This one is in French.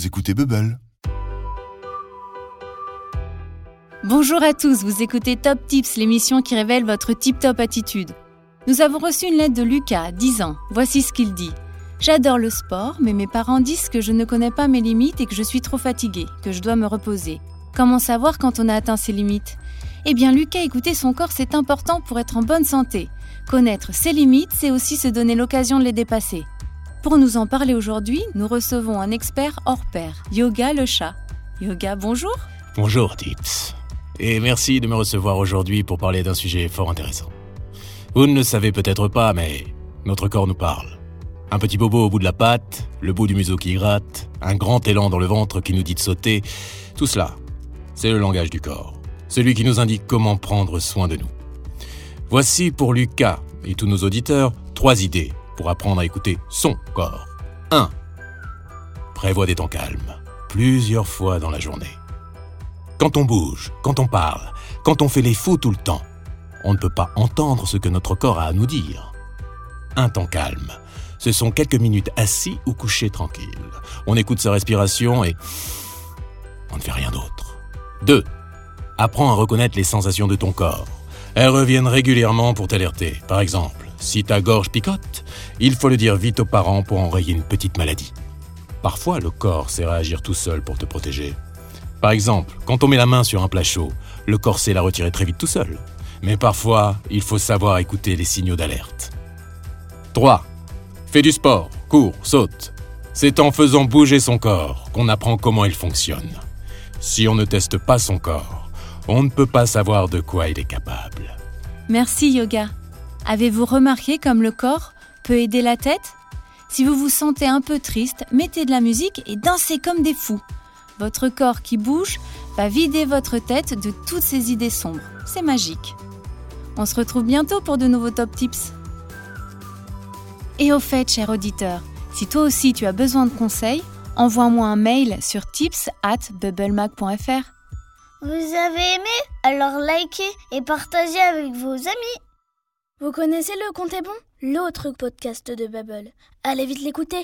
vous écoutez Bubble. Bonjour à tous, vous écoutez Top Tips, l'émission qui révèle votre tip-top attitude. Nous avons reçu une lettre de Lucas, 10 ans. Voici ce qu'il dit. J'adore le sport, mais mes parents disent que je ne connais pas mes limites et que je suis trop fatigué, que je dois me reposer. Comment savoir quand on a atteint ses limites? Eh bien, Lucas, écouter son corps, c'est important pour être en bonne santé. Connaître ses limites, c'est aussi se donner l'occasion de les dépasser. Pour nous en parler aujourd'hui, nous recevons un expert hors pair, Yoga le chat. Yoga, bonjour Bonjour Tips. Et merci de me recevoir aujourd'hui pour parler d'un sujet fort intéressant. Vous ne le savez peut-être pas, mais notre corps nous parle. Un petit bobo au bout de la patte, le bout du museau qui gratte, un grand élan dans le ventre qui nous dit de sauter, tout cela, c'est le langage du corps, celui qui nous indique comment prendre soin de nous. Voici pour Lucas et tous nos auditeurs trois idées apprendre à écouter son corps. 1. Prévois des temps calmes, plusieurs fois dans la journée. Quand on bouge, quand on parle, quand on fait les fous tout le temps, on ne peut pas entendre ce que notre corps a à nous dire. Un temps calme, ce sont quelques minutes assis ou couchés tranquilles. On écoute sa respiration et on ne fait rien d'autre. 2. Apprends à reconnaître les sensations de ton corps. Elles reviennent régulièrement pour t'alerter. Par exemple, si ta gorge picote, il faut le dire vite aux parents pour enrayer une petite maladie. Parfois, le corps sait réagir tout seul pour te protéger. Par exemple, quand on met la main sur un plat chaud, le corps sait la retirer très vite tout seul. Mais parfois, il faut savoir écouter les signaux d'alerte. 3. Fais du sport, cours, saute. C'est en faisant bouger son corps qu'on apprend comment il fonctionne. Si on ne teste pas son corps, on ne peut pas savoir de quoi il est capable. Merci Yoga. Avez-vous remarqué comme le corps peut aider la tête? Si vous vous sentez un peu triste, mettez de la musique et dansez comme des fous. Votre corps qui bouge va vider votre tête de toutes ces idées sombres. C'est magique. On se retrouve bientôt pour de nouveaux top tips. Et au fait, cher auditeur, si toi aussi tu as besoin de conseils, envoie-moi un mail sur tips at bubblemac.fr. Vous avez aimé? Alors likez et partagez avec vos amis. Vous connaissez le Compte est bon? L'autre podcast de Bubble. Allez vite l'écouter.